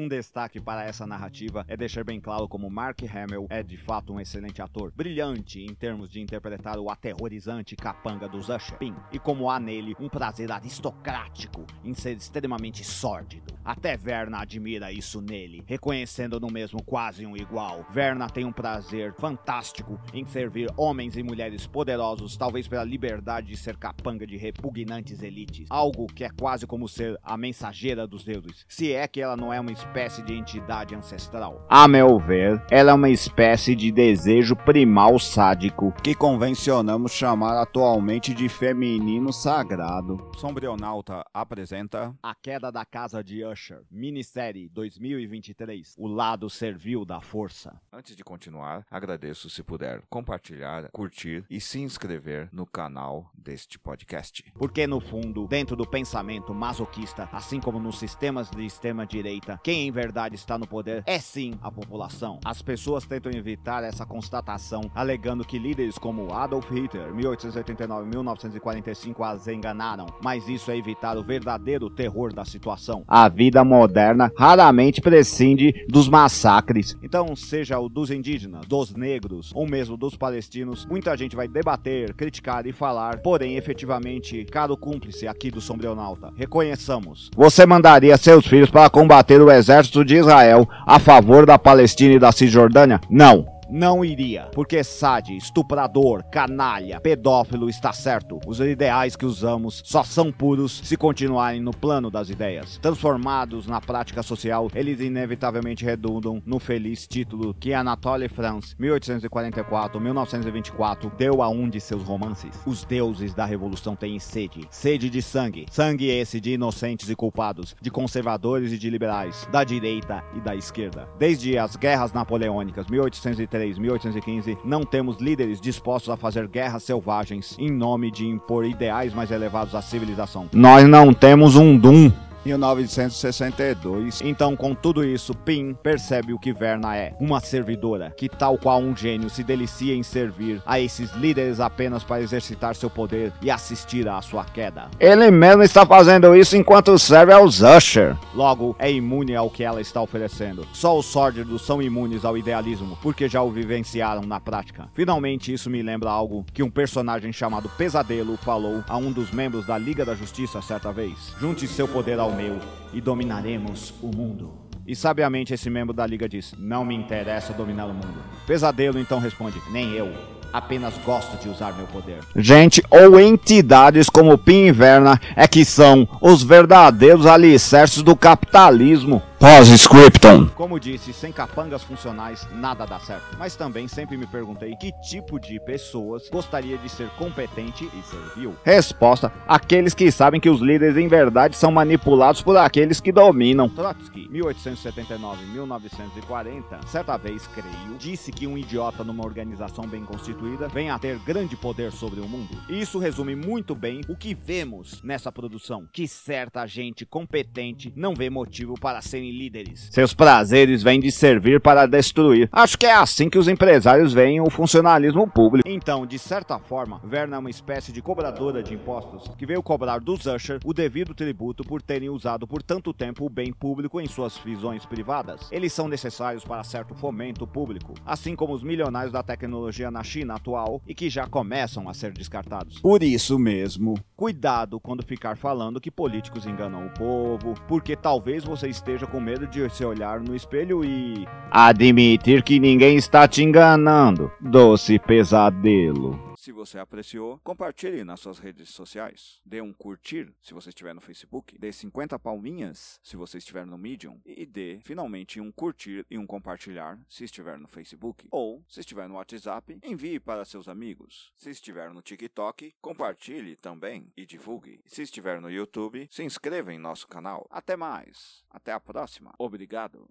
Um destaque para essa narrativa é deixar bem claro como Mark Hamill é de fato um excelente ator, brilhante em termos de interpretar o aterrorizante capanga dos Usher, e como há nele um prazer aristocrático em ser extremamente sórdido. Até Verna admira isso nele, reconhecendo no mesmo quase um igual. Verna tem um prazer fantástico em servir homens e mulheres poderosos, talvez pela liberdade de ser capanga de repugnantes elites, algo que é quase como ser a mensageira dos deuses, se é que ela não é uma espécie de entidade ancestral. A meu ver, ela é uma espécie de desejo primal sádico que convencionamos chamar atualmente de feminino sagrado. Sombrionauta apresenta A Queda da Casa de Usher, minissérie 2023, O Lado Servil da Força. Antes de continuar, agradeço se puder compartilhar, curtir e se inscrever no canal deste podcast. Porque no fundo, dentro do pensamento masoquista, assim como nos sistemas de extrema-direita, quem em verdade está no poder é sim a população. As pessoas tentam evitar essa constatação, alegando que líderes como Adolf Hitler, 1889-1945, as enganaram, mas isso é evitar o verdadeiro terror da situação. A vida moderna raramente prescinde dos massacres. Então, seja o dos indígenas, dos negros ou mesmo dos palestinos, muita gente vai debater, criticar e falar, porém, efetivamente, caro cúmplice aqui do Sombrionauta, reconheçamos. Você mandaria seus filhos para combater o exército de Israel a favor da Palestina e da Cisjordânia? Não. Não iria, porque Sade, estuprador, canalha, pedófilo está certo. Os ideais que usamos só são puros se continuarem no plano das ideias. Transformados na prática social, eles inevitavelmente redundam no feliz título que Anatole France, 1844-1924, deu a um de seus romances. Os deuses da revolução têm sede, sede de sangue. Sangue esse de inocentes e culpados, de conservadores e de liberais, da direita e da esquerda. Desde as guerras napoleônicas, 1830 1815, não temos líderes dispostos a fazer guerras selvagens em nome de impor ideais mais elevados à civilização. Nós não temos um Doom 1962. Então, com tudo isso, Pim percebe o que Verna é: uma servidora que, tal qual um gênio, se delicia em servir a esses líderes apenas para exercitar seu poder e assistir à sua queda. Ele mesmo está fazendo isso enquanto serve aos Usher. Logo, é imune ao que ela está oferecendo. Só os sórdidos são imunes ao idealismo, porque já o vivenciaram na prática. Finalmente, isso me lembra algo que um personagem chamado Pesadelo falou a um dos membros da Liga da Justiça certa vez. Junte seu poder ao meu e dominaremos o mundo. E sabiamente esse membro da liga diz: Não me interessa dominar o mundo. Pesadelo então responde: Nem eu. Apenas gosto de usar meu poder. Gente ou entidades como Pin Inverna é que são os verdadeiros alicerces do capitalismo. Pós-scriptum. Como disse, sem capangas funcionais nada dá certo. Mas também sempre me perguntei que tipo de pessoas gostaria de ser competente e servil. Resposta: aqueles que sabem que os líderes em verdade são manipulados por aqueles que dominam. Trotsky, 1879-1940, certa vez, creio, disse que um idiota numa organização bem constituída vem a ter grande poder sobre o mundo. Isso resume muito bem o que vemos nessa produção, que certa gente competente não vê motivo para serem líderes. Seus prazeres vêm de servir para destruir. Acho que é assim que os empresários veem o funcionalismo público. Então, de certa forma, Verna é uma espécie de cobradora de impostos que veio cobrar dos Usher o devido tributo por terem usado por tanto tempo o bem público em suas visões privadas. Eles são necessários para certo fomento público, assim como os milionários da tecnologia na China atual e que já começam a ser descartados. Por isso mesmo, Cuidado quando ficar falando que políticos enganam o povo, porque talvez você esteja com medo de se olhar no espelho e admitir que ninguém está te enganando. Doce pesadelo. Se você apreciou, compartilhe nas suas redes sociais. Dê um curtir se você estiver no Facebook. Dê 50 palminhas se você estiver no Medium. E dê finalmente um curtir e um compartilhar se estiver no Facebook. Ou, se estiver no WhatsApp, envie para seus amigos. Se estiver no TikTok, compartilhe também e divulgue. Se estiver no YouTube, se inscreva em nosso canal. Até mais. Até a próxima. Obrigado.